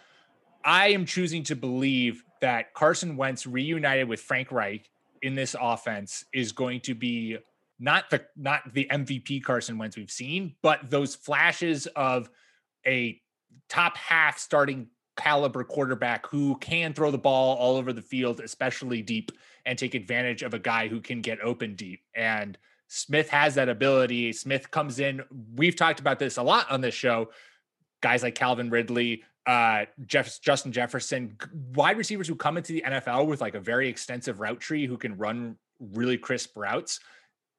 Speaker 1: I am choosing to believe that Carson Wentz reunited with Frank Reich in this offense is going to be not the not the MVP Carson Wentz we've seen, but those flashes of a top half starting caliber quarterback who can throw the ball all over the field, especially deep, and take advantage of a guy who can get open deep. And Smith has that ability. Smith comes in. We've talked about this a lot on this show. Guys like Calvin Ridley, uh, Jeff, Justin Jefferson, wide receivers who come into the NFL with like a very extensive route tree who can run really crisp routes,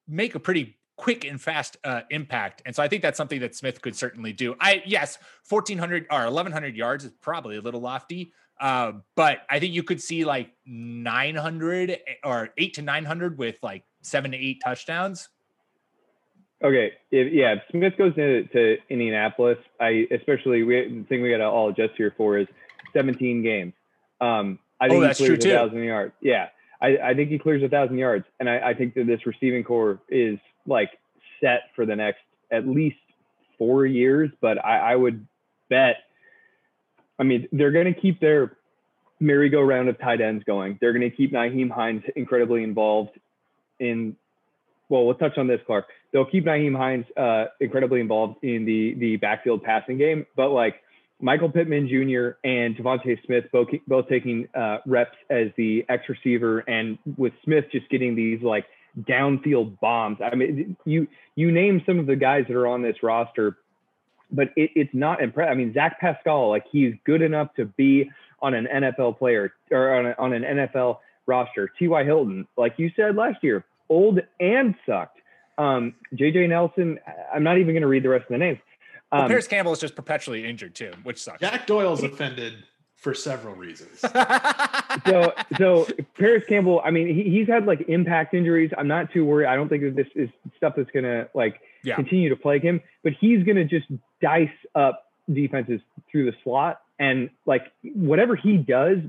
Speaker 1: make a pretty quick and fast uh, impact. And so I think that's something that Smith could certainly do. I yes, 1400 or 1100 yards is probably a little lofty. Uh, but I think you could see like 900 or 8 to 900 with like 7 to 8 touchdowns.
Speaker 3: Okay, if, yeah, if Smith goes to, to Indianapolis, I especially we, the thing we got to all adjust here for is 17 games. Um, I think
Speaker 1: Oh, that's
Speaker 3: he clears a thousand yards. Yeah, I, I think he clears a thousand yards, and I, I think that this receiving core is like set for the next at least four years. But I, I would bet. I mean, they're going to keep their merry-go-round of tight ends going. They're going to keep Nyheim Hines incredibly involved in. Well, we'll touch on this, Clark. They'll keep Nyheim Hines uh, incredibly involved in the the backfield passing game, but like Michael Pittman Jr. and DeVonta Smith both both taking uh, reps as the X receiver, and with Smith just getting these like downfield bombs. I mean, you you name some of the guys that are on this roster, but it, it's not impressive. I mean, Zach Pascal, like he's good enough to be on an NFL player or on, a, on an NFL roster. T.Y. Hilton, like you said last year, old and sucked. Um, J.J. Nelson, I'm not even going to read the rest of the names.
Speaker 1: Well,
Speaker 3: Um,
Speaker 1: Parris Campbell is just perpetually injured too, which sucks.
Speaker 2: Jack Doyle's offended for several reasons.
Speaker 3: so so Parris Campbell, I mean, he, he's had like impact injuries. I'm not too worried. I don't think that this is stuff that's gonna like
Speaker 1: Yeah.
Speaker 3: continue to plague him, but he's gonna just dice up defenses through the slot and like whatever he does,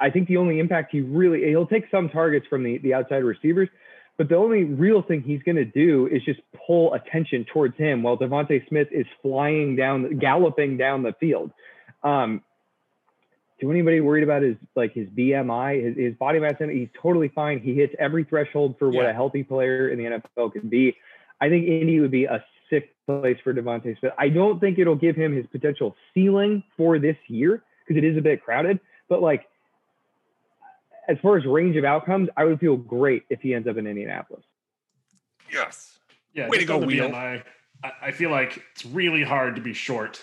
Speaker 3: I think the only impact he really he'll take some targets from the the outside receivers, but the only real thing he's going to do is just pull attention towards him while DeVonta Smith is flying down, galloping down the field. Um, to anybody worried about his like his BMI, his, his body mass he's totally fine. He hits every threshold for what
Speaker 1: Yeah.
Speaker 3: a healthy player in the NFL can be. I think Indy would be a sick place for DeVonta Smith. I don't think it'll give him his potential ceiling for this year because it is a bit crowded. But like, as far as range of outcomes, I would feel great if he ends up in Indianapolis.
Speaker 1: Yes.
Speaker 2: Yeah,
Speaker 1: Way to go, Wheel.
Speaker 2: BMI, I, I feel like it's really hard to be short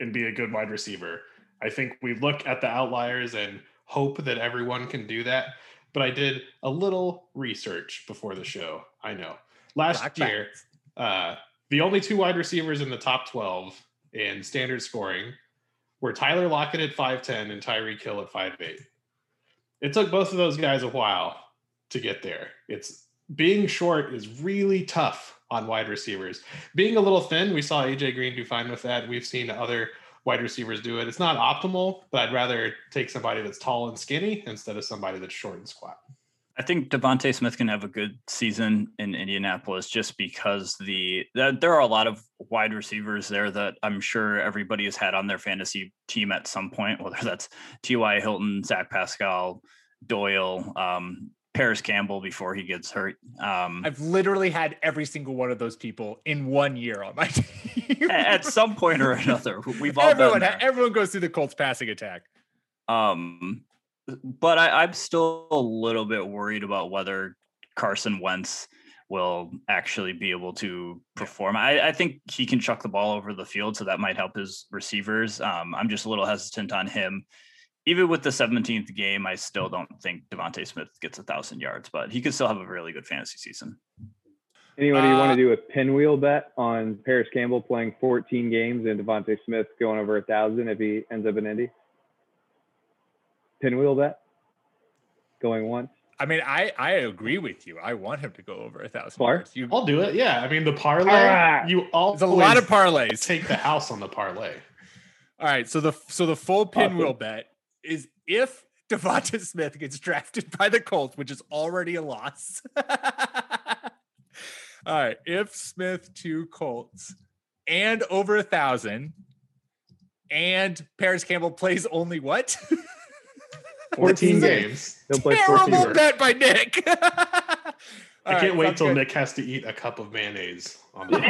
Speaker 2: and be a good wide receiver. I think we look at the outliers and hope that everyone can do that. But I did a little research before the show. I know. Last
Speaker 1: Black
Speaker 2: year, uh, the only two wide receivers in the top 12 in standard scoring were Tyler Lockett at 5'10 and Tyreek Hill at 5'8. It took both of those guys a while to get there. It's being short is really tough on wide receivers. Being a little thin, we saw AJ Green do fine with that. We've seen other wide receivers do it. It's not optimal, but I'd rather take somebody that's tall and skinny instead of somebody that's short and squat.
Speaker 4: I think DeVonta Smith can have a good season in Indianapolis just because the, the there are a lot of wide receivers there that I'm sure everybody has had on their fantasy team at some point, whether that's T.Y. Hilton, Zach Pascal, Doyle, um, Parris Campbell before he gets hurt. Um,
Speaker 1: I've literally had every single one of those people in one year on my team.
Speaker 4: at some point or another, we've all
Speaker 1: everyone, everyone goes through the Colts passing attack.
Speaker 4: Um, but I, I'm still a little bit worried about whether Carson Wentz will actually be able to perform. I, I think he can chuck the ball over the field, so that might help his receivers. Um, I'm just a little hesitant on him. Even with the 17th game, I still don't think DeVonta Smith gets a thousand yards, but he could still have a really good fantasy season.
Speaker 3: Anyone,
Speaker 1: Uh,
Speaker 3: want to do a pinwheel bet on Parris Campbell playing 14 games and DeVonta Smith going over a thousand if he ends up in Indy? Pinwheel bet going once.
Speaker 1: I mean, I I agree with you. I want him to go over a thousand
Speaker 3: Clark?
Speaker 1: yards. You,
Speaker 2: I'll do it. Yeah. I mean, the parlay,
Speaker 3: Ah.
Speaker 2: you all
Speaker 1: there's a lot of parlays.
Speaker 2: take the house on the parlay.
Speaker 1: All right, so the so the full pinwheel
Speaker 3: Awesome.
Speaker 1: bet is if DeVonta Smith gets drafted by the Colts, which is already a loss. All right, if Smith to Colts and over a thousand, and Parris Campbell plays only what?
Speaker 2: 14
Speaker 3: games.
Speaker 2: games.
Speaker 3: He'll play
Speaker 1: Terrible
Speaker 3: 14.
Speaker 1: bet by Nick.
Speaker 2: I can't wait till Nick has to eat a cup of mayonnaise on the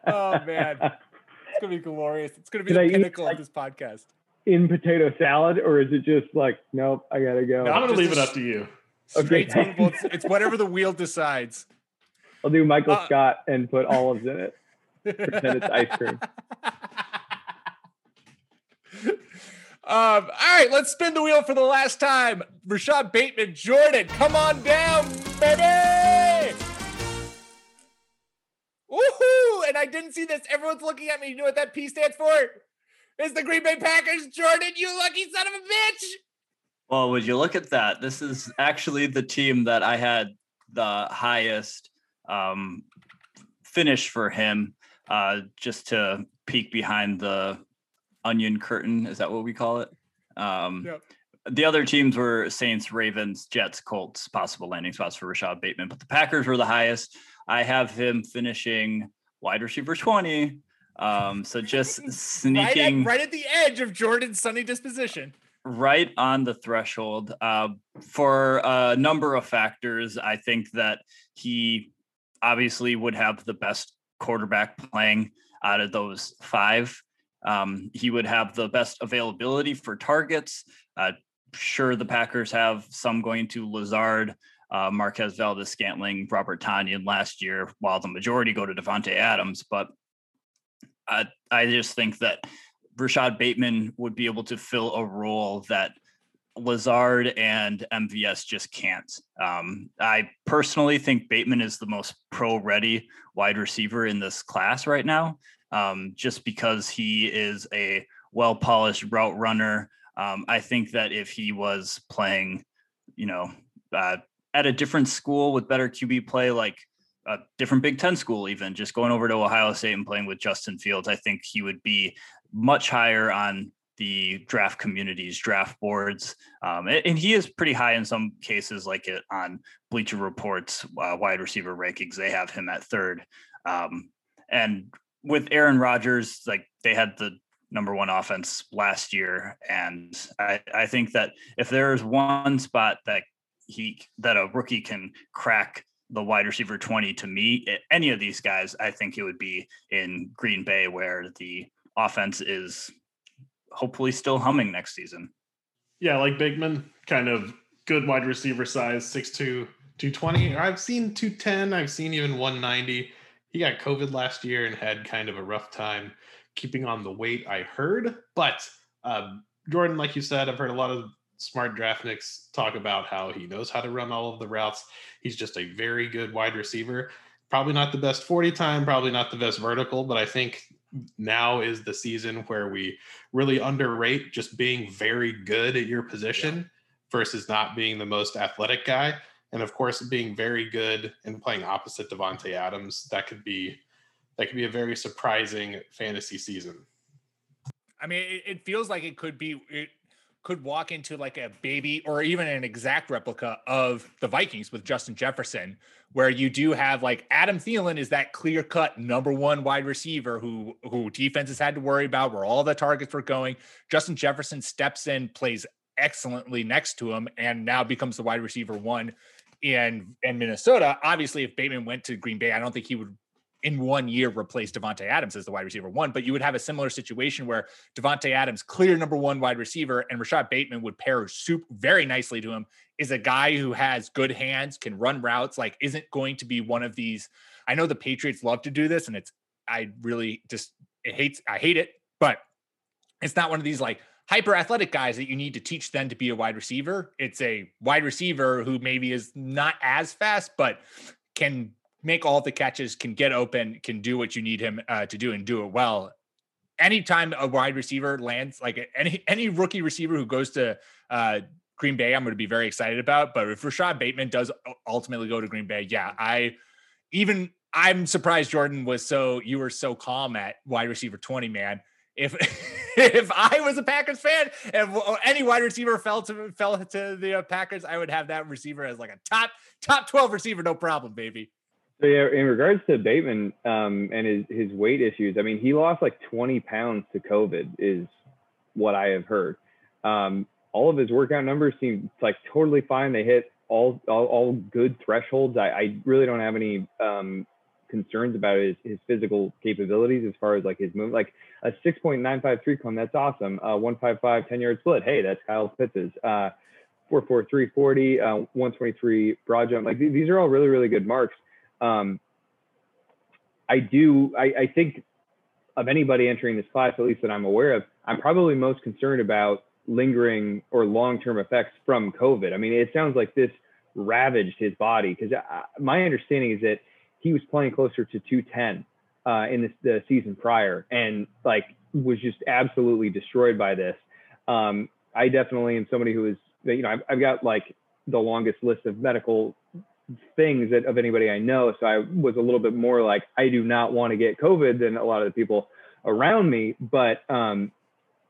Speaker 1: Oh man, it's gonna be glorious. It's gonna be
Speaker 3: Can
Speaker 1: the
Speaker 3: I
Speaker 1: pinnacle
Speaker 3: like-
Speaker 1: of this podcast.
Speaker 3: in potato salad, or is it just like, nope, I gotta go?
Speaker 1: No.
Speaker 2: I'm gonna leave it up to you.
Speaker 3: Okay.
Speaker 1: It's, it's whatever the wheel decides.
Speaker 3: I'll do Michael
Speaker 1: Uh,
Speaker 3: Scott and put olives in it. Pretend it's ice cream.
Speaker 1: Um, all right, let's spin the wheel for the last time. Rashod Bateman, Jordan, come on down, baby. Woohoo! And I didn't see this. Everyone's looking at me. You know what that P stands for? It's the Green Bay Packers. Jordan, you lucky son of a bitch.
Speaker 4: Well, would you look at that? This is actually the team that I had the highest um, finish for him, uh, just to peek behind the onion curtain. Is that what we call it? Um,
Speaker 1: Yep.
Speaker 4: The other teams were Saints, Ravens, Jets, Colts, possible landing spots for Rashod Bateman, but the Packers were the highest. I have him finishing wide receiver 20. Um, so just
Speaker 1: Right
Speaker 4: sneaking
Speaker 1: at, right at the edge of Jordan's sunny disposition.
Speaker 4: right on the threshold uh, for a number of factors. I think that he obviously would have the best quarterback playing out of those five. Um, he would have the best availability for targets. Uh, sure, the Packers have some going to Lazard, uh, Marquez Valdes-Scantling, Robert Tonyan last year, while the majority go to Davante Adams. But I, I just think that Rashod Bateman would be able to fill a role that Lazard and MVS just can't. Um, I personally think Bateman is the most pro ready wide receiver in this class right now, um, just because he is a well polished route runner. Um, I think that if he was playing, you know, uh, at a different school with better QB play, like a different Big Ten school, even just going over to Ohio State and playing with Justin Fields, I think he would be much higher on the draft community's draft boards. Um, and, he is pretty high in some cases, like it on Bleacher Report's uh, wide receiver rankings. They have him at third. Um, and with Aaron Rodgers, like they had the number one offense last year. And I, I think that if there's one spot that he that a rookie can crack the wide receiver 20 to me, any of these guys, I think it would be in Green Bay where the offense is hopefully still humming next season.
Speaker 2: Yeah, like Bateman, kind of good wide receiver size, 6'2, 220. I've seen 210. I've seen even 190. He got COVID last year and had kind of a rough time keeping on the weight, I heard. But um, Jordan, like you said, I've heard a lot of smart draftniks talk about how he knows how to run all of the routes. He's just a very good wide receiver. Probably not the best 40 time, probably not the best vertical, but I think now is the season where we really underrate just being very good at your position yeah. versus not being the most athletic guy. And of course, being very good and playing opposite Davante Adams, that could be that could be a very surprising fantasy season.
Speaker 1: I mean, it, it feels like it could be it could walk into like a baby or even an exact replica of the Vikings with Justin Jefferson, where you do have like Adam Thielen is that clear cut number one wide receiver who who defenses had to worry about, where all the targets were going. Justin Jefferson steps in, plays excellently next to him, and now becomes the wide receiver one in in Minnesota. Obviously, if Bateman went to Green Bay, I don't think he would in one year replace Davante Adams as the wide receiver one, but you would have a similar situation where Davante Adams, clear number one wide receiver, and Rashod Bateman would pair soup very nicely to him. Is a guy who has good hands, can run routes, like isn't going to be one of these. I know the Patriots love to do this, and it's I really just it hates I hate it, but it's not one of these like hyper athletic guys that you need to teach them to be a wide receiver. It's a wide receiver who maybe is not as fast, but can make all the catches, can get open, can do what you need him uh, to do and do it well. Anytime a wide receiver lands, like any any rookie receiver who goes to uh, Green Bay, I'm going to be very excited about. But if Rashod Bateman does ultimately go to Green Bay, yeah, I even I'm surprised Jordan was so you were so calm at wide receiver 20, man. If if I was a Packers fan and any wide receiver fell to fell to the uh, Packers, I would have that receiver as like a top top 12 receiver, no problem, baby.
Speaker 3: So yeah, in regards to Bateman um, and his his weight issues, I mean, he lost like 20 pounds to COVID, is what I have heard. Um, all of his workout numbers seem like totally fine. They hit all all, all good thresholds. I, I, really don't have any um, concerns about his his physical capabilities as far as like his move. Like a 6.953 cone, that's awesome. Uh, 155 10 yard split, hey, that's Kyle Pitts' uh, 443 40, uh, 123 broad jump. Like these are all really really good marks um, I do. I, I think of anybody entering this class, at least that I'm aware of, I'm probably most concerned about lingering or long-term effects from COVID. I mean, it sounds like this ravaged his body because my understanding is that he was playing closer to 210 uh, in this, the season prior and like was just absolutely destroyed by this. Um, I definitely am somebody who is, you know, I've, I've got like the longest list of medical things that of anybody I know. So I was a little bit more like, I do not want to get COVID than a lot of the people around me. But um,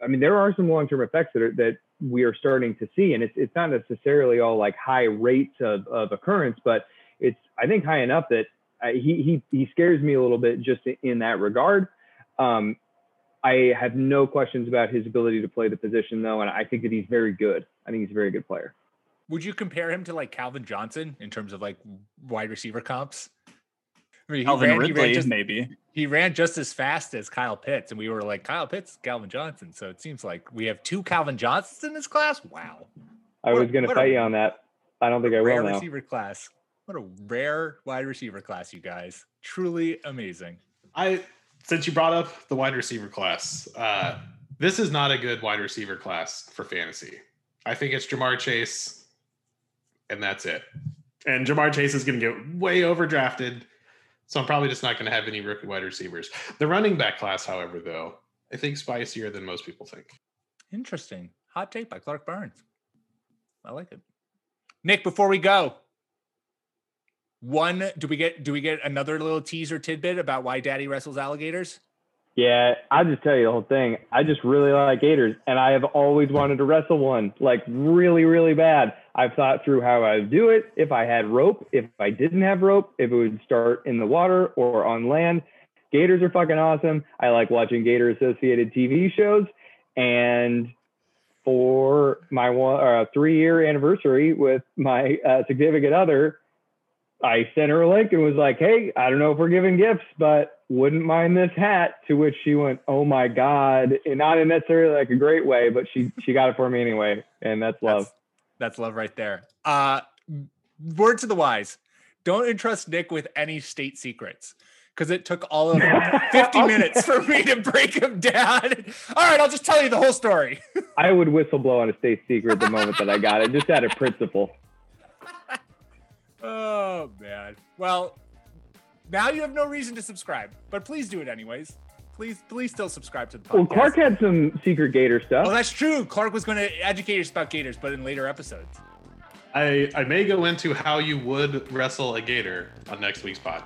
Speaker 3: I mean, there are some long-term effects that are, that we are starting to see, and it's it's not necessarily all like high rates of, of occurrence, but it's I think high enough that I, he he he scares me a little bit just in that regard. Um, I have no questions about his ability to play the position though, and I think that he's very good. I think he's a very good player
Speaker 1: would you compare him to like Calvin Johnson in terms of like wide receiver comps?
Speaker 4: I mean, Calvin ran, Ridley,
Speaker 1: just,
Speaker 4: maybe
Speaker 1: he ran just as fast as Kyle Pitts, and we were like Kyle Pitts, Calvin Johnson. So it seems like we have two Calvin Johnsons in this class. Wow.
Speaker 3: I what, was going to fight a, you on that. I don't think I will now.
Speaker 1: Receiver class. What a rare wide receiver class, you guys. Truly amazing.
Speaker 2: I since you brought up the wide receiver class, uh, this is not a good wide receiver class for fantasy. I think it's Ja'Marr Chase, and that's it. And Ja'Marr Chase is going to get way overdrafted. So I'm probably just not going to have any rookie wide receivers. The running back class, however, though, I think spicier than most people think.
Speaker 1: Interesting. Hot take by Clark Burns. I like it. Nick, before we go, one, do we get do we get another little teaser tidbit about why daddy wrestles alligators?
Speaker 3: Yeah, I'll just tell you the whole thing. I just really like gators, and I have always wanted to wrestle one, like really, really bad. I've thought through how I would do it, if I had rope, if I didn't have rope, if it would start in the water or on land. Gators are fucking awesome. I like watching gator associated TV shows. And for my one uh, three year anniversary with my uh, significant other, I sent her a link and was like, "Hey, I don't know if we're giving gifts, but wouldn't mind this hat." To which she went, "Oh my god!" And not in necessarily like a great way, but she she got it for me anyway, and that's love.
Speaker 1: That's, that's love right there. Uh, word to the wise: don't entrust Nick with any state secrets because it took all of 50 minutes for me to break him down. All right, I'll just tell you the whole story.
Speaker 3: I would whistle blow on a state secret the moment that I got it, just out of principle.
Speaker 1: Oh man. Well, now you have no reason to subscribe, but please do it anyways. Please, please still subscribe to the podcast.
Speaker 3: Well, Clark had some secret Gator stuff.
Speaker 1: Oh, that's true. Clark was going to educate us about gators, but in later episodes.
Speaker 2: I I may go into how you would wrestle a gator on next week's pod.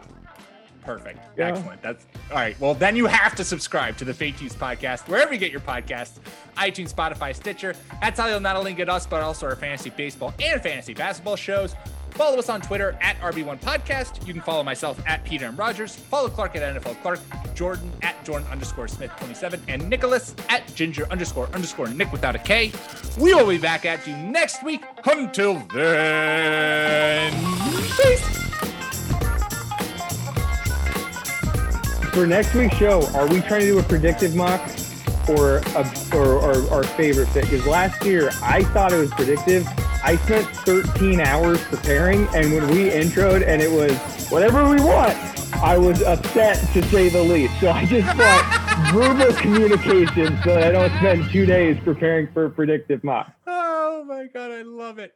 Speaker 1: Perfect.
Speaker 3: Yeah.
Speaker 1: Excellent. That's all right. Well, then you have to subscribe to the Fake News podcast wherever you get your podcasts iTunes, Spotify, Stitcher. That's how you'll not only get us, but also our fantasy baseball and fantasy basketball shows. Follow us on Twitter at RB1 Podcast. You can follow myself at Peter M. Rogers. Follow Clark at NFL Clark, Jordan at Jordan underscore Smith 27, and Nicholas at Ginger underscore underscore Nick without a K. We will be back at you next week. Until then, peace.
Speaker 3: For next week's show, are we trying to do a predictive mock or a, or, or our favorite fit? Because last year I thought it was predictive. I spent 13 hours preparing, and when we introed and it was whatever we want, I was upset to say the least. So I just thought verbal communication so that I don't spend two days preparing for a predictive mock.
Speaker 1: Oh my God, I love it.